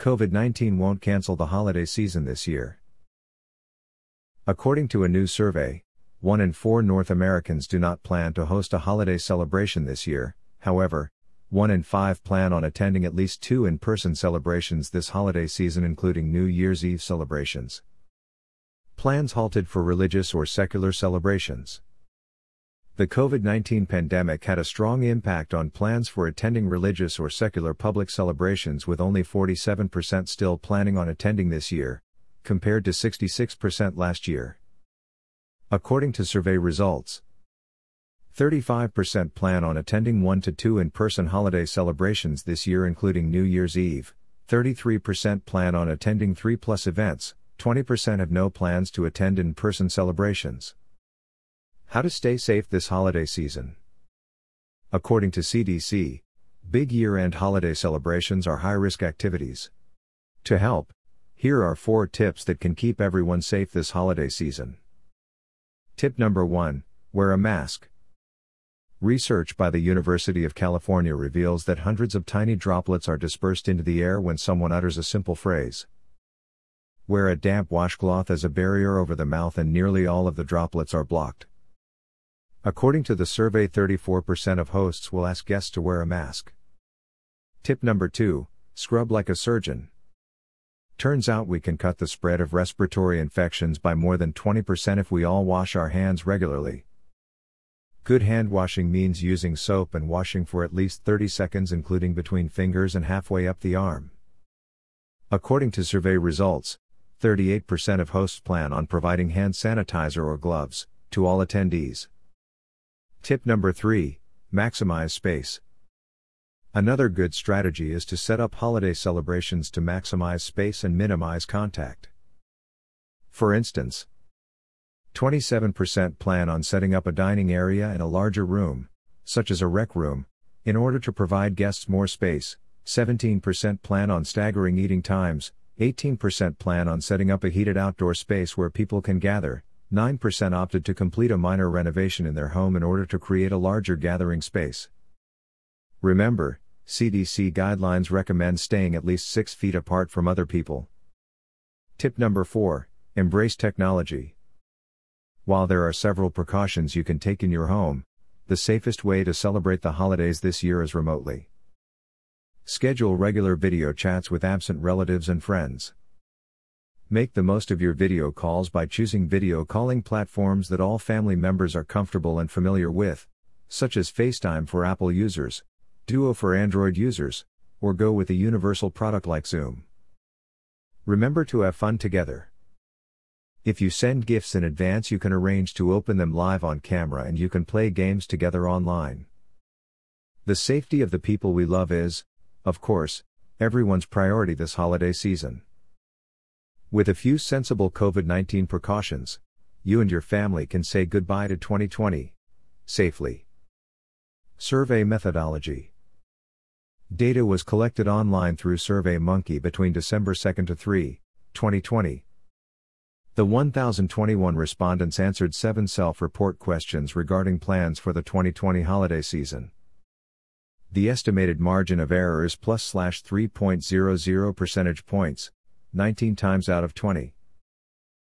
COVID 19 won't cancel the holiday season this year. According to a new survey, one in four North Americans do not plan to host a holiday celebration this year, however, one in five plan on attending at least two in person celebrations this holiday season, including New Year's Eve celebrations. Plans halted for religious or secular celebrations. The COVID 19 pandemic had a strong impact on plans for attending religious or secular public celebrations, with only 47% still planning on attending this year, compared to 66% last year. According to survey results, 35% plan on attending 1 to 2 in person holiday celebrations this year, including New Year's Eve, 33% plan on attending 3 plus events, 20% have no plans to attend in person celebrations. How to stay safe this holiday season. According to CDC, big year end holiday celebrations are high risk activities. To help, here are four tips that can keep everyone safe this holiday season. Tip number 1 Wear a mask. Research by the University of California reveals that hundreds of tiny droplets are dispersed into the air when someone utters a simple phrase. Wear a damp washcloth as a barrier over the mouth, and nearly all of the droplets are blocked. According to the survey, 34% of hosts will ask guests to wear a mask. Tip number 2 Scrub like a surgeon. Turns out we can cut the spread of respiratory infections by more than 20% if we all wash our hands regularly. Good hand washing means using soap and washing for at least 30 seconds, including between fingers and halfway up the arm. According to survey results, 38% of hosts plan on providing hand sanitizer or gloves to all attendees. Tip number 3 Maximize space. Another good strategy is to set up holiday celebrations to maximize space and minimize contact. For instance, 27% plan on setting up a dining area in a larger room, such as a rec room, in order to provide guests more space. 17% plan on staggering eating times, 18% plan on setting up a heated outdoor space where people can gather, 9% opted to complete a minor renovation in their home in order to create a larger gathering space. Remember, CDC guidelines recommend staying at least 6 feet apart from other people. Tip number 4 Embrace technology. While there are several precautions you can take in your home, the safest way to celebrate the holidays this year is remotely. Schedule regular video chats with absent relatives and friends. Make the most of your video calls by choosing video calling platforms that all family members are comfortable and familiar with, such as FaceTime for Apple users, Duo for Android users, or go with a universal product like Zoom. Remember to have fun together. If you send gifts in advance, you can arrange to open them live on camera and you can play games together online. The safety of the people we love is, of course, everyone's priority this holiday season. With a few sensible COVID 19 precautions, you and your family can say goodbye to 2020 safely. Survey methodology Data was collected online through SurveyMonkey between December 2 to 3, 2020. The 1,021 respondents answered seven self report questions regarding plans for the 2020 holiday season. The estimated margin of error is plus slash 3.00 percentage points, 19 times out of 20.